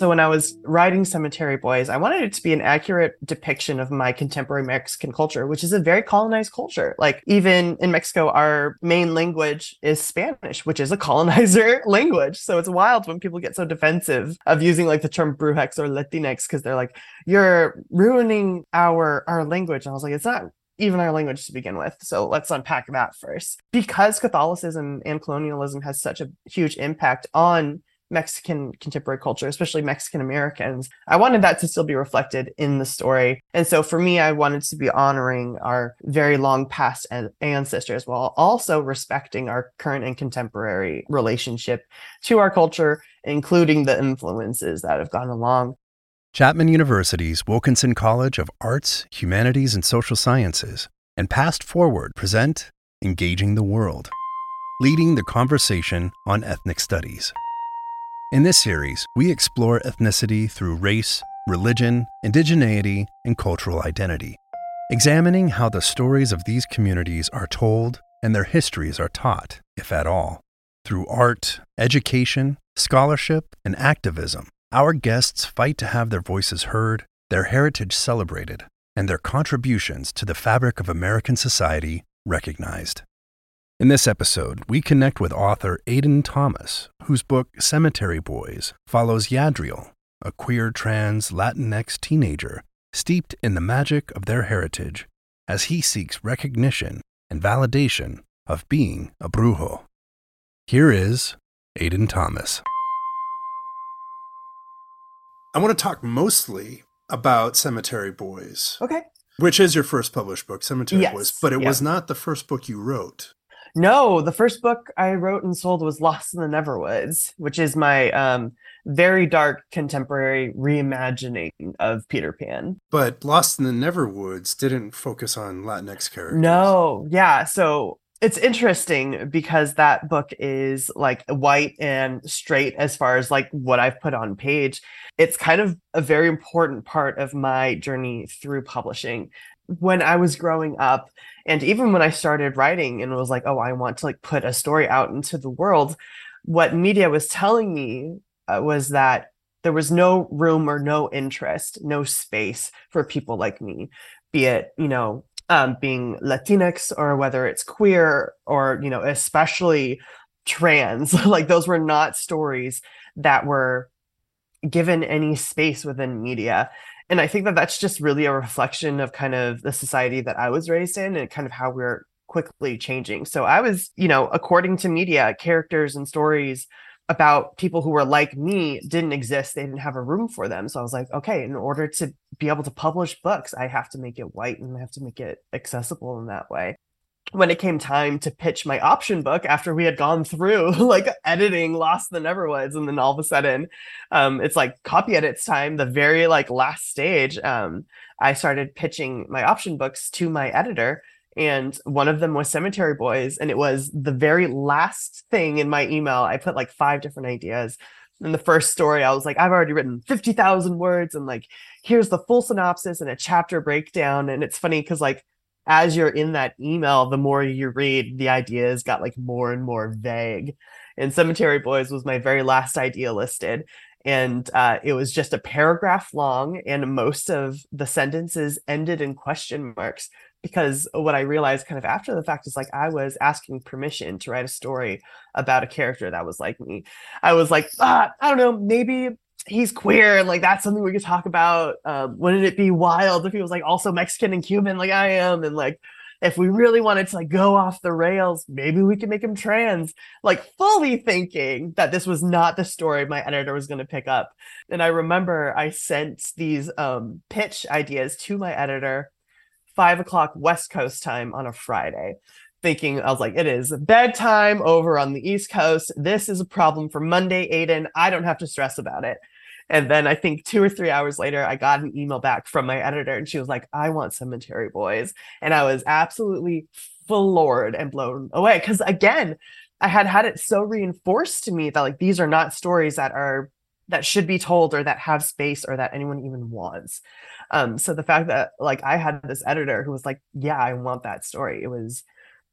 So when I was writing Cemetery Boys, I wanted it to be an accurate depiction of my contemporary Mexican culture, which is a very colonized culture. Like even in Mexico, our main language is Spanish, which is a colonizer language. So it's wild when people get so defensive of using like the term brujex or Latinx because they're like, you're ruining our our language. And I was like, it's not even our language to begin with. So let's unpack that first. Because Catholicism and colonialism has such a huge impact on Mexican contemporary culture, especially Mexican Americans. I wanted that to still be reflected in the story. And so for me, I wanted to be honoring our very long past ancestors while also respecting our current and contemporary relationship to our culture, including the influences that have gone along. Chapman University's Wilkinson College of Arts, Humanities, and Social Sciences and Past Forward present Engaging the World, leading the conversation on ethnic studies. In this series, we explore ethnicity through race, religion, indigeneity, and cultural identity, examining how the stories of these communities are told and their histories are taught, if at all. Through art, education, scholarship, and activism, our guests fight to have their voices heard, their heritage celebrated, and their contributions to the fabric of American society recognized. In this episode, we connect with author Aiden Thomas, whose book Cemetery Boys follows Yadriel, a queer trans Latinx teenager steeped in the magic of their heritage as he seeks recognition and validation of being a brujo. Here is Aiden Thomas. I want to talk mostly about Cemetery Boys. Okay. Which is your first published book, Cemetery yes. Boys, but it was not the first book you wrote. No, the first book I wrote and sold was Lost in the Neverwoods, which is my um, very dark contemporary reimagining of Peter Pan. But Lost in the Neverwoods didn't focus on Latinx characters. No, yeah. So it's interesting because that book is like white and straight as far as like what I've put on page. It's kind of a very important part of my journey through publishing when I was growing up, and even when I started writing and was like, oh, I want to like put a story out into the world, what media was telling me uh, was that there was no room or no interest, no space for people like me, be it, you know, um, being Latinx or whether it's queer or, you know, especially trans. like those were not stories that were given any space within media and I think that that's just really a reflection of kind of the society that I was raised in and kind of how we're quickly changing. So I was, you know, according to media, characters and stories about people who were like me didn't exist. They didn't have a room for them. So I was like, okay, in order to be able to publish books, I have to make it white and I have to make it accessible in that way when it came time to pitch my option book after we had gone through like editing Lost in the Neverwoods, and then all of a sudden, um, it's like copy edits time, the very like last stage. Um, I started pitching my option books to my editor, and one of them was Cemetery Boys, and it was the very last thing in my email. I put like five different ideas. In the first story, I was like, I've already written 50,000 words, and like, here's the full synopsis and a chapter breakdown. And it's funny because, like, as you're in that email, the more you read, the ideas got like more and more vague. And Cemetery Boys was my very last idea listed. And uh, it was just a paragraph long, and most of the sentences ended in question marks. Because what I realized kind of after the fact is like I was asking permission to write a story about a character that was like me. I was like, ah, I don't know, maybe he's queer and like that's something we could talk about. Um, wouldn't it be wild if he was like also Mexican and Cuban like I am and like if we really wanted to like go off the rails, maybe we could make him trans. Like fully thinking that this was not the story my editor was going to pick up. And I remember I sent these um, pitch ideas to my editor five o'clock West Coast time on a Friday thinking I was like, it is bedtime over on the East Coast. This is a problem for Monday, Aiden. I don't have to stress about it. And then I think two or three hours later, I got an email back from my editor, and she was like, I want Cemetery Boys. And I was absolutely floored and blown away. Because again, I had had it so reinforced to me that like these are not stories that are that should be told or that have space or that anyone even wants. Um, so the fact that like I had this editor who was like, Yeah, I want that story. It was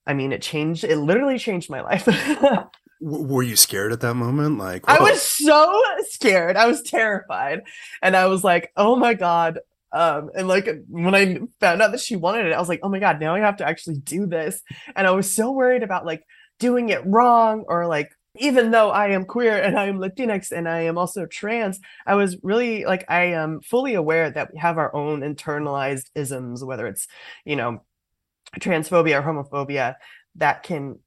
I mean, it changed, it literally changed my life. W- were you scared at that moment? Like, I was so scared. I was terrified. And I was like, oh my God. Um, and like when I found out that she wanted it, I was like, oh my God, now I have to actually do this. And I was so worried about like doing it wrong or like even though I am queer and I am Latinx and I am also trans, I was really like I am fully aware that we have our own internalized isms, whether it's, you know, transphobia or homophobia, that can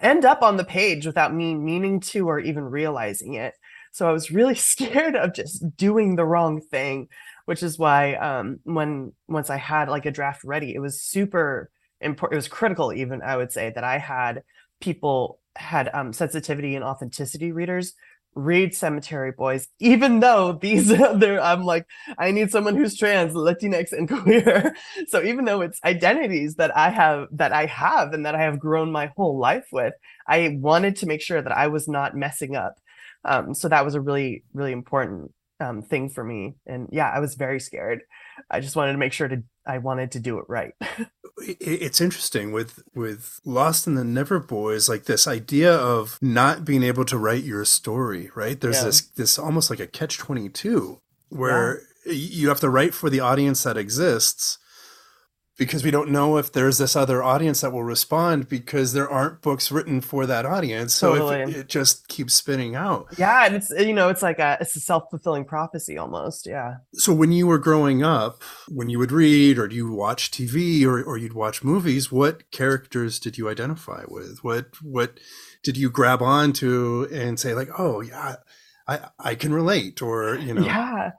end up on the page without me meaning to or even realizing it. So I was really scared of just doing the wrong thing, which is why um, when once I had like a draft ready, it was super important. It was critical, even I would say, that I had people had um, sensitivity and authenticity readers read Cemetery Boys, even though these are I'm like, I need someone who's trans, Latinx, and queer. So even though it's identities that I have that I have and that I have grown my whole life with, I wanted to make sure that I was not messing up. Um, so that was a really, really important um, thing for me. And yeah, I was very scared. I just wanted to make sure to I wanted to do it right. it's interesting with with Lost in the Never Boys, like this idea of not being able to write your story, right? There's yeah. this this almost like a catch twenty two where yeah. you have to write for the audience that exists because we don't know if there's this other audience that will respond because there aren't books written for that audience. So totally. it, it, just keeps spinning out. Yeah, and it's you know it's like a it's a self fulfilling prophecy almost. Yeah. So when you were growing up, when you would read or you watch TV or or you'd watch movies, what characters did you identify with? What what did you grab onto and say like, oh yeah, I I can relate or you know? Yeah.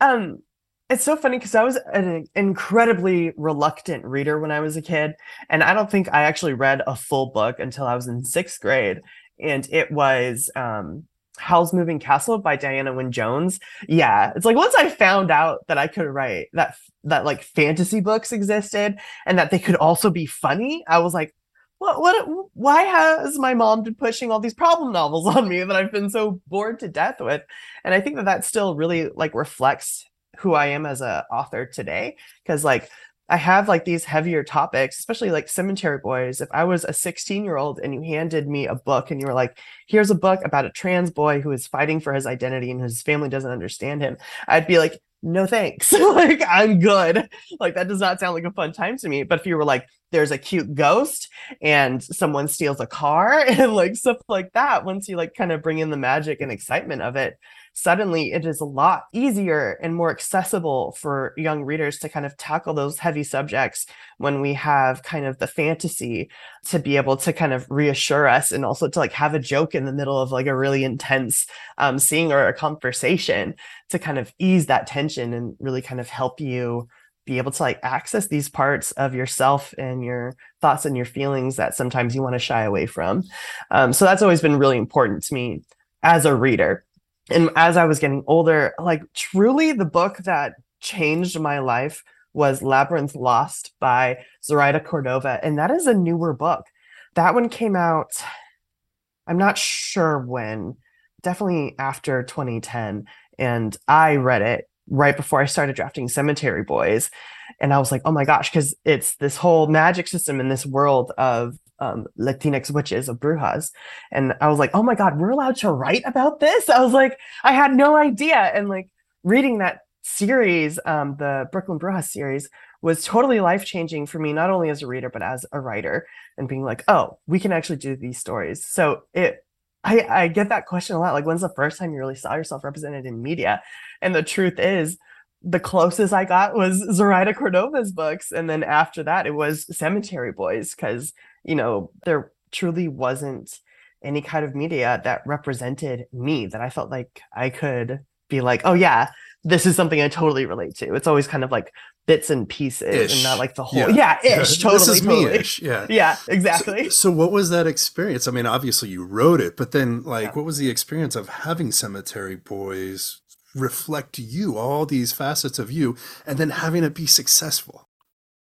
Um it's so funny because I was an incredibly reluctant reader when I was a kid. And I don't think I actually read a full book until I was in sixth grade. And it was um, Howl's Moving Castle by Diana Wynne Jones. Yeah. It's like once I found out that I could write that, that like fantasy books existed and that they could also be funny, I was like, what, what, why has my mom been pushing all these problem novels on me that I've been so bored to death with? And I think that that still really like reflects who I am as a author today because like I have like these heavier topics, especially like Cemetery Boys. If I was a 16 year old and you handed me a book and you were like, here's a book about a trans boy who is fighting for his identity and his family doesn't understand him, I'd be like, no thanks. like, I'm good. Like, that does not sound like a fun time to me. But if you were like, there's a cute ghost and someone steals a car and like stuff like that, once you like kind of bring in the magic and excitement of it, suddenly it is a lot easier and more accessible for young readers to kind of tackle those heavy subjects when we have kind of the fantasy to be able to kind of reassure us and also to like have a joke in the middle of like a really intense um, scene or a conversation to kind of ease that tension and really kind of help you be able to like access these parts of yourself and your thoughts and your feelings that sometimes you want to shy away from. Um, so that's always been really important to me as a reader and as I was getting older, like truly the book that changed my life was Labyrinth Lost by Zoraida Cordova. And that is a newer book. That one came out, I'm not sure when, definitely after 2010. And I read it right before I started drafting Cemetery Boys. And I was like, oh my gosh, because it's this whole magic system in this world of um, Latinx witches of Brujas. And I was like, oh my God, we're allowed to write about this? I was like, I had no idea. And like reading that series, um, the Brooklyn Brujas series, was totally life changing for me, not only as a reader, but as a writer, and being like, oh, we can actually do these stories. So it, I, I get that question a lot. Like, when's the first time you really saw yourself represented in media? And the truth is, the closest I got was Zoraida Cordova's books. And then after that, it was Cemetery Boys, because you know, there truly wasn't any kind of media that represented me that I felt like I could be like, oh yeah, this is something I totally relate to. It's always kind of like bits and pieces ish. and not like the whole yeah, yeah ish totally this is totally. me-ish. yeah yeah exactly so, so, what was that experience i mean obviously you wrote it but then like yeah. what was the experience of having cemetery boys reflect you all these facets of you and then having it be successful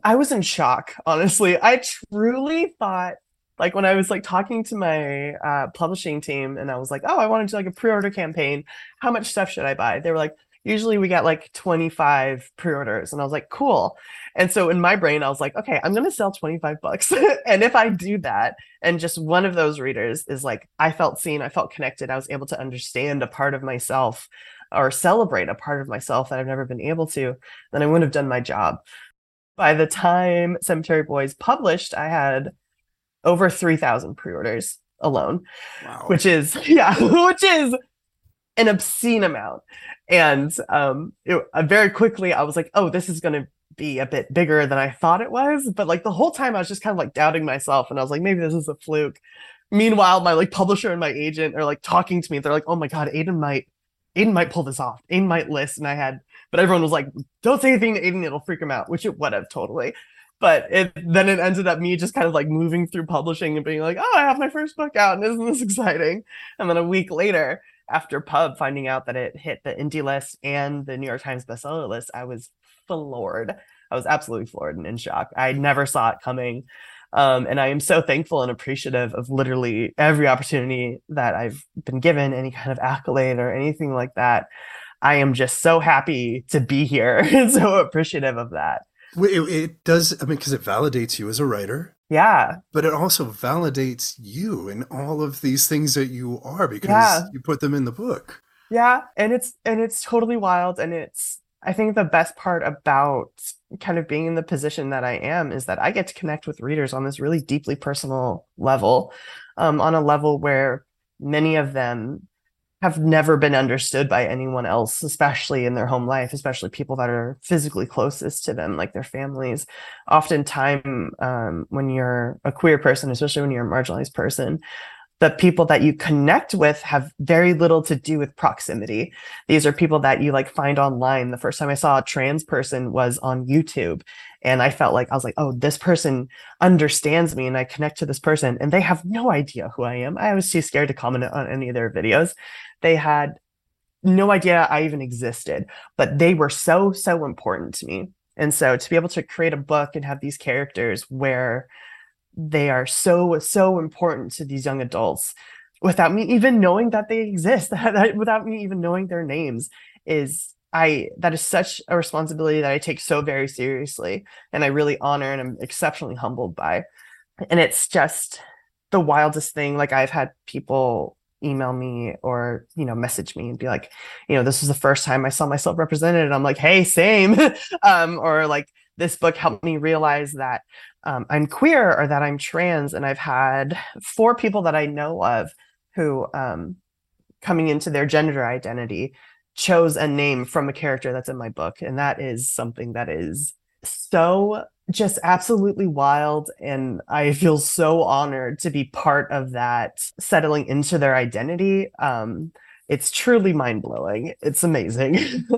I was in shock, honestly. I truly thought like when I was like talking to my uh, publishing team and I was like, oh, I want to do like a pre-order campaign. How much stuff should I buy? They were like, usually we got like 25 pre-orders. And i was like cool. And so in my brain i was like okay i'm going to sell 25 bucks. And if i do that and just one of those readers is like i felt seen i felt connected i was able to understand a part of myself or celebrate a part of myself that i've never been able to then i wouldn't have done my job. By the time cemetery boys published i had over 3000 pre-orders alone wow. which is yeah which is an obscene amount and um, it, uh, very quickly I was like, oh, this is going to be a bit bigger than I thought it was. But like the whole time I was just kind of like doubting myself, and I was like, maybe this is a fluke. Meanwhile, my like publisher and my agent are like talking to me. They're like, oh my god, Aiden might, Aiden might pull this off. Aiden might list, and I had, but everyone was like, don't say anything to Aiden, it'll freak him out, which it would have totally. But it then it ended up me just kind of like moving through publishing and being like, oh, I have my first book out, and isn't this exciting? And then a week later, after Pub finding out that it hit the indie list and the New York Times bestseller list, I was floored. I was absolutely floored and in shock. I never saw it coming. Um, and I am so thankful and appreciative of literally every opportunity that I've been given, any kind of accolade or anything like that. I am just so happy to be here and so appreciative of that. It, it does, I mean, because it validates you as a writer. Yeah. But it also validates you and all of these things that you are because yeah. you put them in the book. Yeah, and it's and it's totally wild and it's I think the best part about kind of being in the position that I am is that I get to connect with readers on this really deeply personal level, um, on a level where many of them have never been understood by anyone else, especially in their home life, especially people that are physically closest to them, like their families. Oftentimes, um, when you're a queer person, especially when you're a marginalized person, the people that you connect with have very little to do with proximity. These are people that you like find online. The first time I saw a trans person was on YouTube. And I felt like I was like, oh, this person understands me and I connect to this person and they have no idea who I am. I was too scared to comment on any of their videos. They had no idea I even existed, but they were so, so important to me. And so to be able to create a book and have these characters where they are so, so important to these young adults without me even knowing that they exist, without me even knowing their names is I that is such a responsibility that I take so very seriously and I really honor and I'm exceptionally humbled by. And it's just the wildest thing. Like I've had people email me or you know message me and be like you know this was the first time i saw myself represented and i'm like hey same um, or like this book helped me realize that um, i'm queer or that i'm trans and i've had four people that i know of who um, coming into their gender identity chose a name from a character that's in my book and that is something that is so just absolutely wild. And I feel so honored to be part of that settling into their identity. Um, it's truly mind blowing. It's amazing.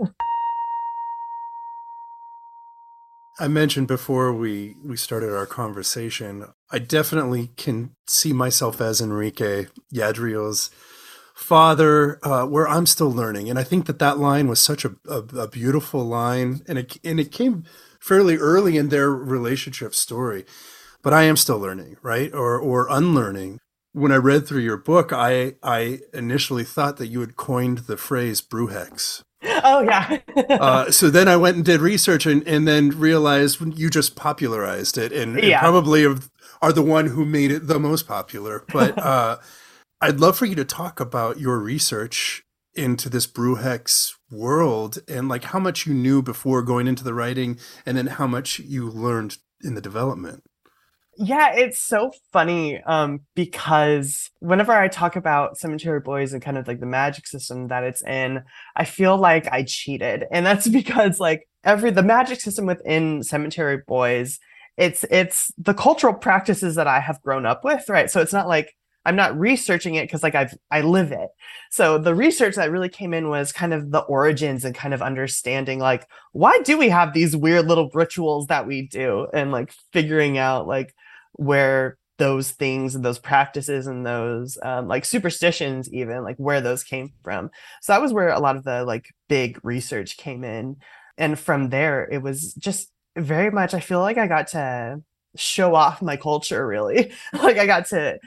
I mentioned before we, we started our conversation, I definitely can see myself as Enrique Yadriel's father, uh, where I'm still learning. And I think that that line was such a, a, a beautiful line. And it, and it came fairly early in their relationship story. But I am still learning, right? Or or unlearning. When I read through your book, I I initially thought that you had coined the phrase brujex. Oh yeah. uh, so then I went and did research and, and then realized you just popularized it and, and yeah. probably are the one who made it the most popular. But uh, I'd love for you to talk about your research into this brujex world and like how much you knew before going into the writing and then how much you learned in the development. Yeah it's so funny um because whenever i talk about cemetery boys and kind of like the magic system that it's in i feel like i cheated. And that's because like every the magic system within cemetery boys it's it's the cultural practices that i have grown up with right? So it's not like I'm not researching it because like I've I live it. So the research that really came in was kind of the origins and kind of understanding like why do we have these weird little rituals that we do and like figuring out like where those things and those practices and those um, like superstitions even like where those came from. So that was where a lot of the like big research came in. And from there it was just very much I feel like I got to show off my culture really. like I got to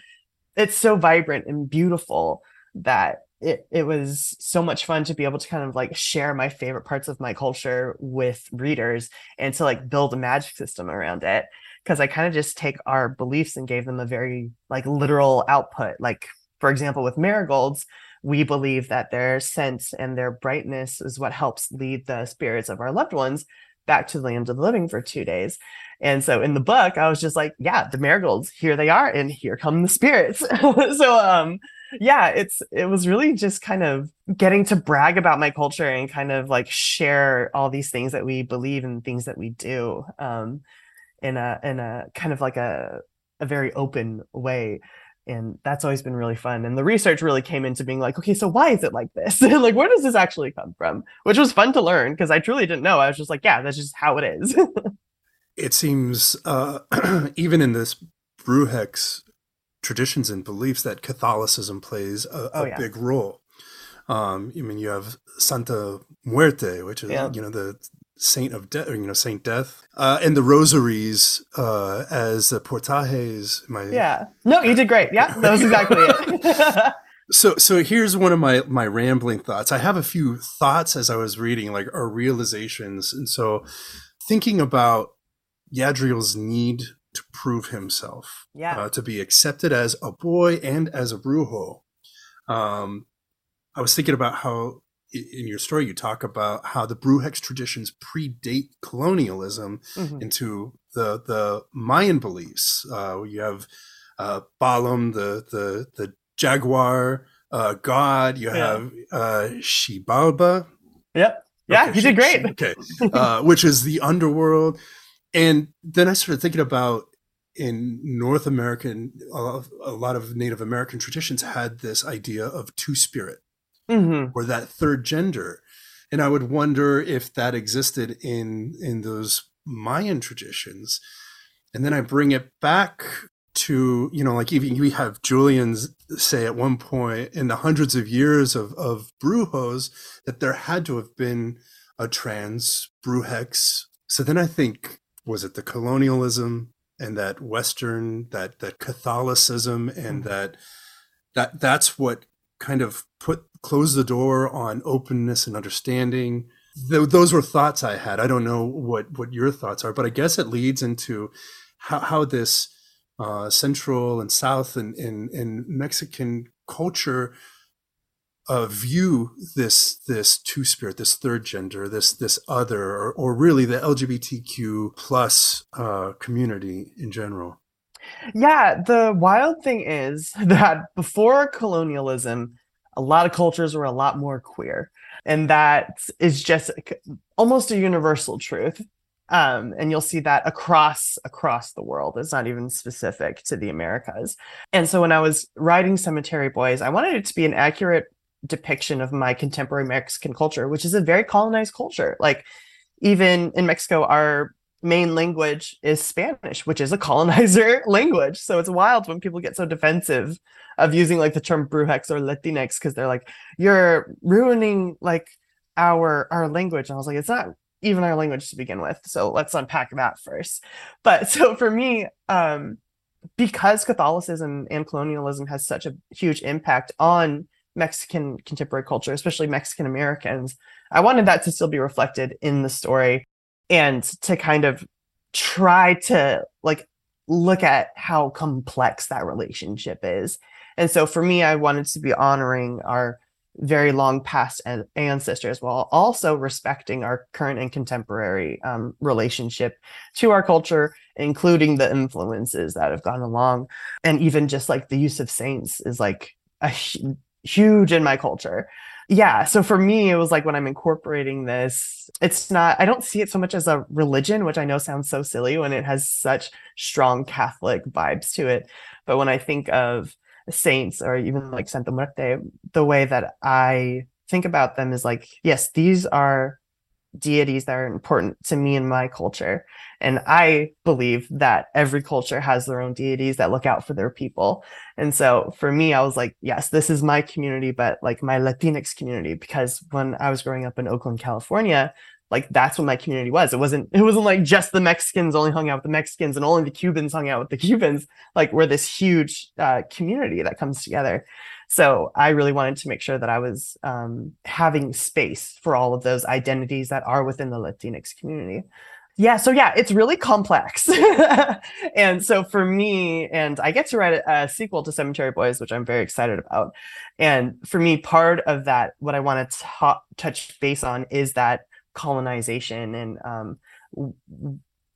it's so vibrant and beautiful that it, it was so much fun to be able to kind of like share my favorite parts of my culture with readers and to like build a magic system around it. Because i kind of just take our beliefs and gave them a very like literal output. Like for example with marigolds we believe that their scent and their brightness is what helps lead the spirits of our loved ones back to the land of the living for two days. And so in the book, I was just like, yeah, the marigolds, here they are, and here come the spirits. so um yeah, it's it was really just kind of getting to brag about my culture and kind of like share all these things that we believe and things that we do um in a in a kind of like a a very open way and that's always been really fun and the research really came into being like okay so why is it like this? Like where does this actually come from? Which was fun to learn because i truly didn't know. I was just like yeah that's just how it is. It seems uh, even in this brujex traditions and beliefs that catholicism plays a, oh, yeah. big role. Um, i mean you have santa muerte which is yeah. you know the saint of death, you know, Saint Death, uh, and the rosaries uh, as the portajes. My yeah, no, you did great. Yeah, that was exactly it. so, so here's one of my my rambling thoughts. I have a few thoughts as I was reading, like our realizations, and so thinking about Yadriel's need to prove himself, yeah, uh, to be accepted as a boy and as a brujo. Um, I was thinking about how in your story you talk about how the Brujex traditions predate colonialism mm-hmm. into the the Mayan beliefs. Uh, you have uh, Balam, the the the jaguar uh, god. You yeah. have uh, Xibalba. Yep. Yeah, okay, you did great. okay, uh, which is the underworld, and then I started thinking about in North American, a lot, of, a lot of Native American traditions had this idea of two spirit mm-hmm. or that third gender. And I would wonder if that existed in in those Mayan traditions. And then I bring it back to, you know, like even we have Julian's say at one point in the hundreds of years of, of brujos that there had to have been a trans brujex. So then I think, was it the colonialism and that Western, that that Catholicism and mm-hmm. that that that's what kind of put close the door on openness and understanding. Th- those were thoughts I had. I don't know what what your thoughts are, but I guess it leads into how, how this uh, Central and South and in, in Mexican culture uh, view this this two spirit, this third gender, this this other, or, or really the LGBTQ plus uh, community in general. Yeah, the wild thing is that before colonialism, a lot of cultures were a lot more queer. And that is just almost a universal truth. Um, and you'll see that across across the world. It's not even specific to the Americas. And so when I was writing Cemetery Boys, I wanted it to be an accurate depiction of my contemporary Mexican culture, which is a very colonized culture. Like even in Mexico, our main language is Spanish, which is a colonizer language. So it's wild when people get so defensive of using like the term brujex or latinx because they're like, you're ruining like our our language. And I was like, it's not even our language to begin with. So let's unpack that first. But so for me, um, because Catholicism and colonialism has such a huge impact on Mexican contemporary culture, especially Mexican Americans, I wanted that to still be reflected in the story and to kind of try to like look at how complex that relationship is. And so for me, I wanted to be honoring our very long past ancestors while also respecting our current and contemporary um, relationship to our culture, including the influences that have gone along. And even just like the use of saints is like a huge in my culture yeah so for me it was like when i'm incorporating this it's not i don't see it so much as a religion which i know sounds so silly when it has such strong catholic vibes to it. But when i think of saints or even like santa muerte the way that i think about them is like yes these are deities that are important to me and my culture. And I believe that every culture has their own deities that look out for their people. And so for me, I was like, yes, this is my community, but like my Latinx community, because when I was growing up in Oakland, California, like that's what my community was. It wasn't, it wasn't like just the Mexicans only hung out with the Mexicans and only the Cubans hung out with the Cubans. Like we're this huge uh, community that comes together. So I really wanted to make sure that I was um, having space for all of those identities that are within the Latinx community. Yeah, so yeah, it's really complex. and so for me, and I get to write a, a, sequel to Cemetery Boys, which I'm very excited about. And for me, part of that, what I want to touch base on is that colonization and um,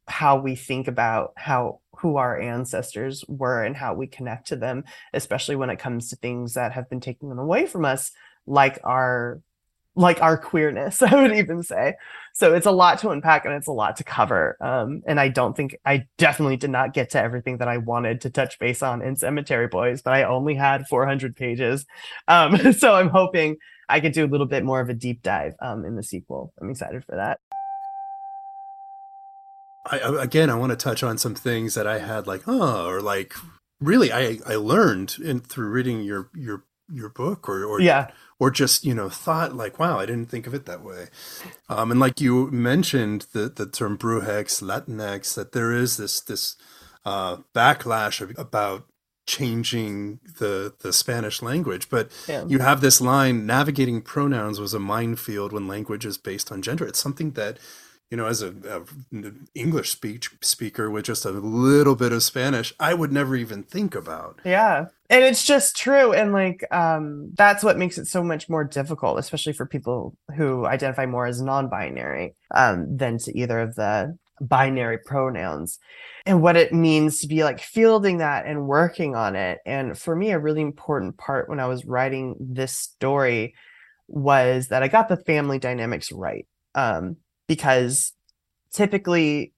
how we think about how who our ancestors were and how we connect to them, especially when it comes to things that have been taken away from us, like our like our queerness, I would even say. So it's a lot to unpack and it's a lot to cover. Um, and I don't think I definitely did not get to everything that I wanted to touch base on in Cemetery Boys, but I only had 400 pages. Um, so I'm hoping I could do a little bit more of a deep dive um, in the sequel. I'm excited for that. I, again, I want to touch on some things that I had like, oh, or like really, I I learned in through reading your your your book or or yeah. or just you know thought like wow i didn't think of it that way. Um, and like you mentioned the the term brujex latinx that there is this this uh, backlash about changing the the spanish language but yeah. you have this line navigating pronouns was a minefield when language is based on gender. It's something that you know, as a, a, English speech speaker with just a little bit of Spanish, I would never even think about. Yeah. And it's just true. And like, um, that's what makes it so much more difficult, especially for people who identify more as non binary um, than to either of the binary pronouns and what it means to be like fielding that and working on it. And for me, a really important part when I was writing this story was that I got the family dynamics right. Um, because typically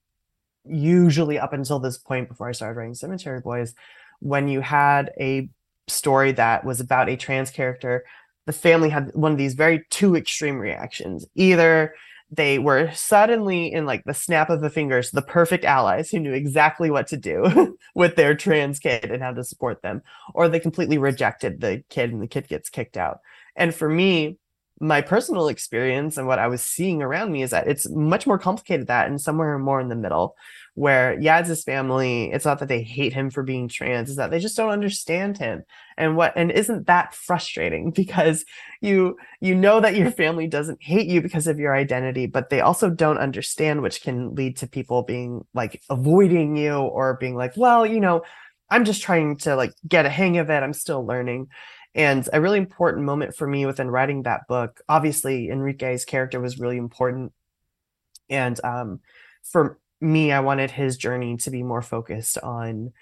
usually up until this point before I started writing Cemetery Boys, when you had a story that was about a trans character, the family had one of these very two extreme reactions. Either they were suddenly in like the snap of the fingers the perfect allies who knew exactly what to do with their trans kid and how to support them or they completely rejected the kid and the kid gets kicked out and for me my personal experience and what I was seeing around me is that it's much more complicated that and somewhere more in the middle where Yadz's family, it's not that they hate him for being trans, is that they just don't understand him. And what and isn't that frustrating because you you know that your family doesn't hate you because of your identity, but they also don't understand, which can lead to people being like avoiding you or being like, well, you know, I'm just trying to like get a hang of it. I'm still learning. And a really important moment for me within writing that book, obviously Enrique's character was really important. And um, for me, I wanted his journey to be more focused on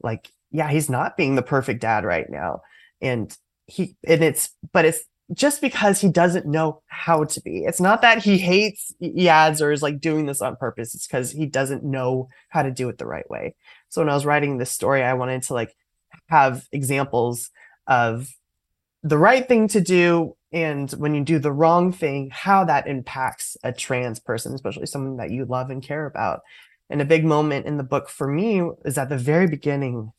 like, yeah, he's not being the perfect dad right now. And he and it's but it's just because he doesn't know how to be. It's not that he hates Yads or is like doing this on purpose. It's because he doesn't know how to do it the right way. So when I was writing this story, I wanted to like have examples of the right thing to do and when you do the wrong thing, how that impacts a trans person, especially someone that you love and care about. And a big moment in the book for me is at the very beginning.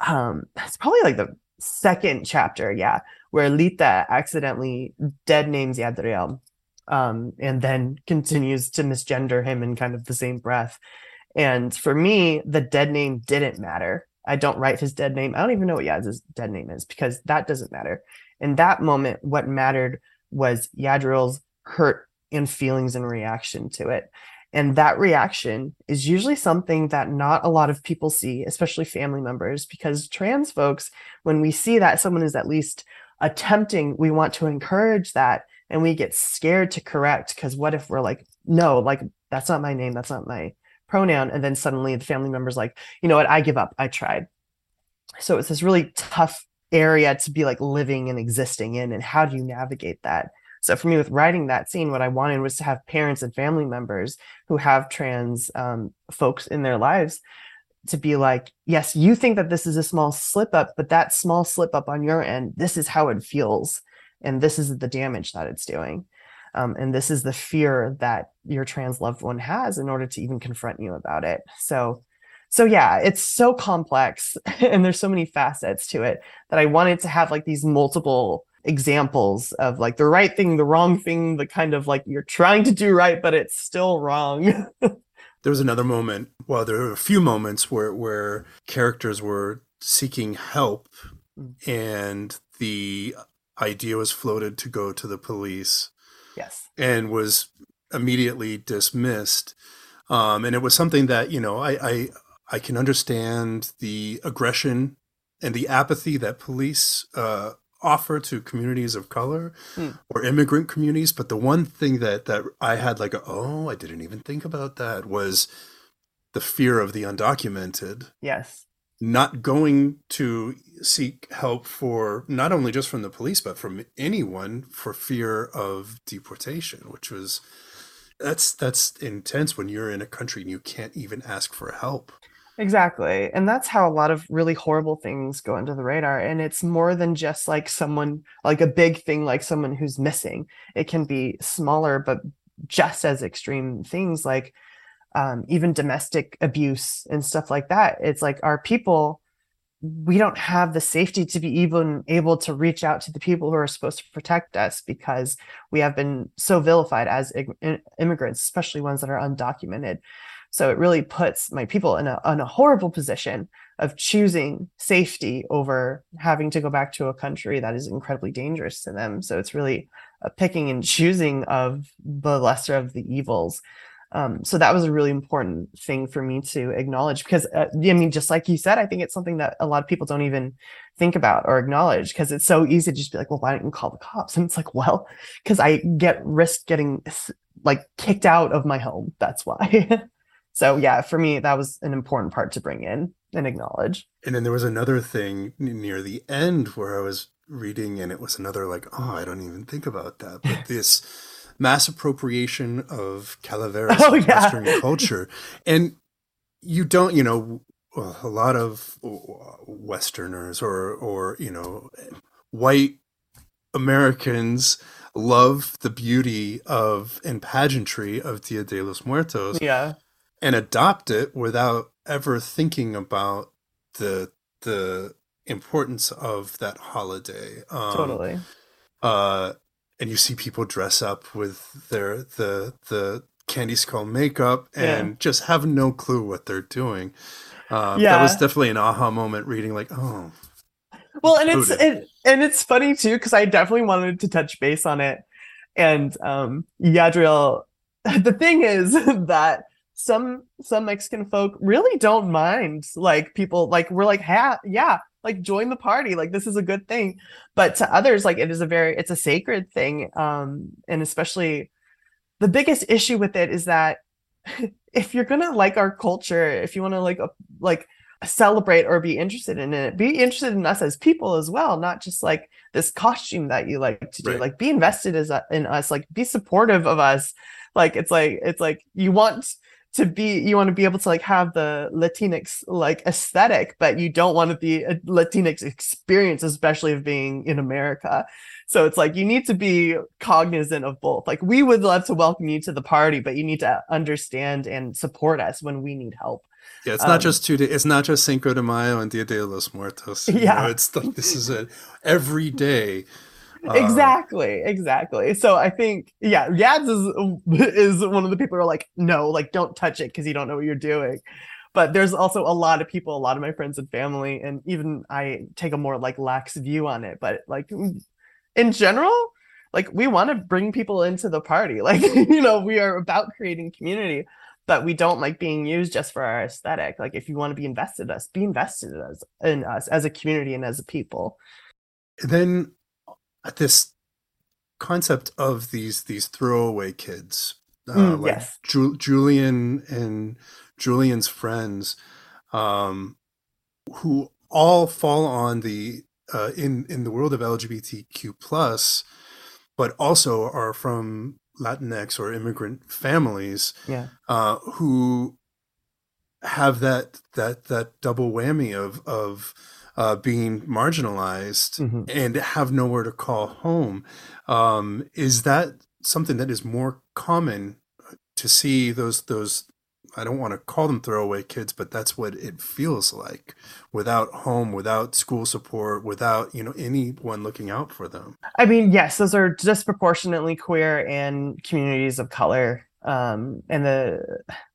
Um, it's probably like the second chapter, yeah, where Lita accidentally dead names Yadriel, um, and then continues to misgender him in kind of the same breath. And for me, the dead name didn't matter. I don't write his dead name. I don't even know what Yadz's dead name is because that doesn't matter. In that moment, what mattered was Yadriel's hurt and feelings and reaction to it. And that reaction is usually something that not a lot of people see, especially family members, because trans folks, when we see that someone is at least attempting, we want to encourage that and we get scared to correct because what if we're like, no, like that's not my name, that's not my pronoun and then suddenly the family member's like you know what? I give up. I tried. So it's this really tough area to be like living and existing in and how do you navigate that? So for me with writing that scene what i wanted was to have parents and family members who have trans um, folks in their lives to be like yes you think that this is a small slip up but that small slip up on your end this is how it feels and this is the damage that it's doing um, and this is the fear that your trans loved one has in order to even confront you about it. So, so yeah, it's so complex and there's so many facets to it that I wanted to have like these multiple examples of like the right thing, the wrong thing, the kind of like you're trying to do right, but it's still wrong. there was another moment, well, there were a few moments where where characters were seeking help mm. and the idea was floated to go to the police. Yes. And was immediately dismissed. Um, and it was something that, you know, I, I I can understand the aggression and the apathy that police uh, offer to communities of color mm. or immigrant communities. But the one thing that that I had like, a, oh, I didn't even think about that was the fear of the undocumented. Yes. Not going to seek help for not only just from the police, but from anyone for fear of deportation, which was that's that's intense when you're in a country and you can't even ask for help. Exactly. And that's how a lot of really horrible things go under the radar. And it's more than just like someone, like a big thing, like someone who's missing. It can be smaller, but just as extreme things like um, even domestic abuse and stuff like that. It's like our people, we don't have the safety to be even able to reach out to the people who are supposed to protect us because we have been so vilified as immigrants, especially ones that are undocumented. So it really puts my people in a, in a horrible position of choosing safety over having to go back to a country that is incredibly dangerous to them. So it's really a picking and choosing of the lesser of the evils. Um, so that was a really important thing for me to acknowledge because uh, I mean, just like you said, I think it's something that a lot of people don't even think about or acknowledge because it's so easy to just be like, well, why don't you call the cops? And it's like, well, because I get risk getting like kicked out of my home. That's why. So yeah, for me, that was an important part to bring in and acknowledge. And then there was another thing near the end where I was reading, and it was another like, oh, I don't even think about that. But this mass appropriation of Calaveras oh, yeah. Western culture, and you don't, you know, a lot of Westerners or or you know, white Americans love the beauty of and pageantry of Dia de los Muertos. Yeah and adopt it without ever thinking about the the importance of that holiday. Um, totally. Uh, and you see people dress up with their the the candy skull makeup and yeah. just have no clue what they're doing. Uh, yeah. That was definitely an aha moment reading like, oh. Well, and it's it, and it's funny too because I definitely wanted to touch base on it, and um, Yadriel. The thing is that some some Mexican folk really don't mind like people like we're like ha yeah like join the party like this is a good thing. But to others like it is a very it's a sacred thing um and especially the biggest issue with it is that if you're gonna like our culture if you want to like like celebrate or be interested in it be interested in us as people as well not just like this costume that you like to do. Right. like be invested as a, in us like be supportive of us. Like it's like it's like you want to be you want to be able to like have the latinx like aesthetic but you don't want to be a latinx experience especially of being in america so it's like you need to be cognizant of both like we would love to welcome you to the party but you need to understand and support us when we need help yeah, it's um, not just two days. It's not just Cinco de Mayo and Dia de los Muertos. yeah, know, it's like this is it every day uh, exactly, exactly. So I think yeah, Yads is is one of the people who are like, no, like don't touch it because you don't know what you're doing. But there's also a lot of people, a lot of my friends and family, and even I take a more like lax view on it. But like in general, like we want to bring people into the party. Like you know, we are about creating community but we don't like being used just for our aesthetic. Like if you want to be invested in us, be invested in us, in us as a community and as a people. then this concept of these these throwaway kids, uh, mm, like yes. Ju- Julian and Julian's friends, um, who all fall on the uh, in in the world of LGBTQ plus, but also are from Latinx or immigrant families, yeah. uh, who have that that that double whammy of of uh, being marginalized mm-hmm. and have nowhere to call home. Um, is that something that is more common to see those those I don't want to call them throwaway kids, but that's what it feels like without home, without school support, without, you know, anyone looking out for them. I mean, yes, those are disproportionately queer and communities of color. Um, and the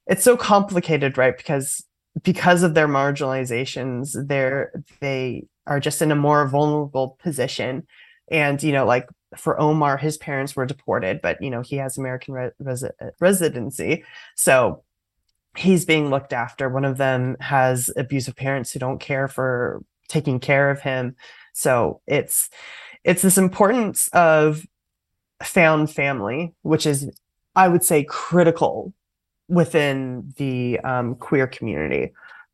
it's so complicated, right? Because because of their marginalizations they're they are just in a more vulnerable position. And, you know, like for Omar, his parents were deported, but, you know, he has American re- resi- residency. So he's being looked after. One of them has abusive parents who don't care for taking care of him. So it's, it's this importance of found family, which is, I would say, critical within the um, queer community.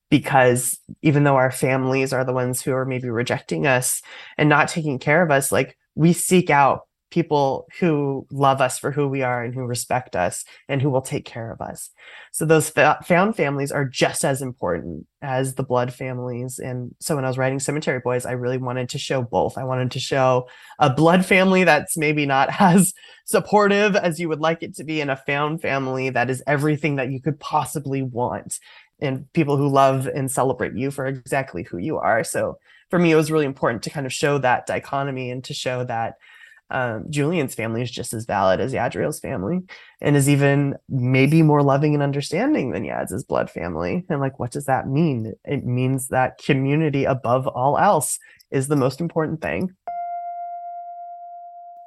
Because even though our families are the ones who are maybe rejecting us and not taking care of us like we seek out people who love us for who we are and who respect us and who will take care of us. So those fa- found families are just as important as the blood families. And so when I was writing Cemetery Boys, I really wanted to show both. I wanted to show a blood family that's maybe not as supportive as you would like it to be and a found family that is everything that you could possibly want and people who love and celebrate you for exactly who you are. So for me, it was really important to kind of show that dichotomy and to show that um, Julian's family is just as valid as Yadriel's family and is even maybe more loving and understanding than Yad's blood family. And like, what does that mean? It means that community above all else is the most important thing.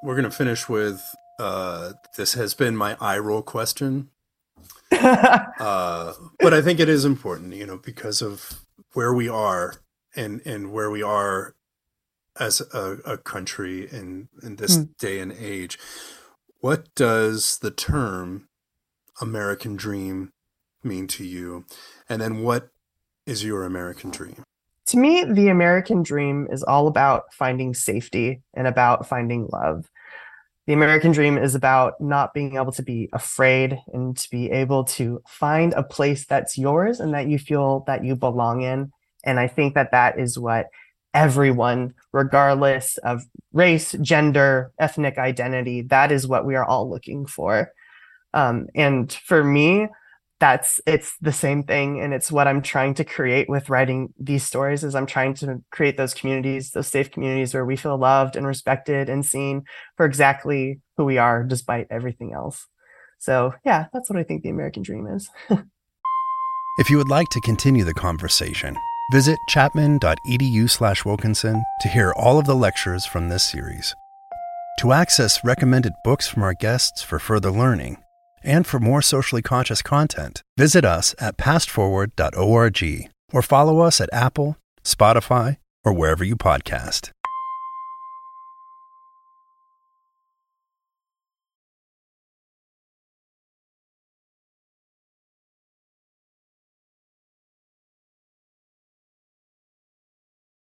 We're going to finish with uh, this has been my eye roll question. uh, but I think it is important, you know, because of where we are and, and where we are as a, a country in in this mm. day and age. What does the term American dream mean to you? And then what is your American dream? To me, the American dream is all about finding safety and about finding love. The American dream is about not being able to be afraid and to be able to find a place that's yours and that you feel that you belong in. And I think that that is what everyone, regardless of race, gender, ethnic identity. That is what we are all looking for. Um, and for me, that's it's the same thing and it's what i'm trying to create with writing these stories is i'm trying to create those communities those safe communities where we feel loved and respected and seen for exactly who we are despite everything else so yeah that's what i think the american dream is if you would like to continue the conversation Visit chapman.edu slash Wilkinson to hear all of the lectures from this series. To access recommended books from our guests for further learning, and for more socially conscious content, visit us at pastforward.org or follow us at Apple, Spotify, or wherever you podcast.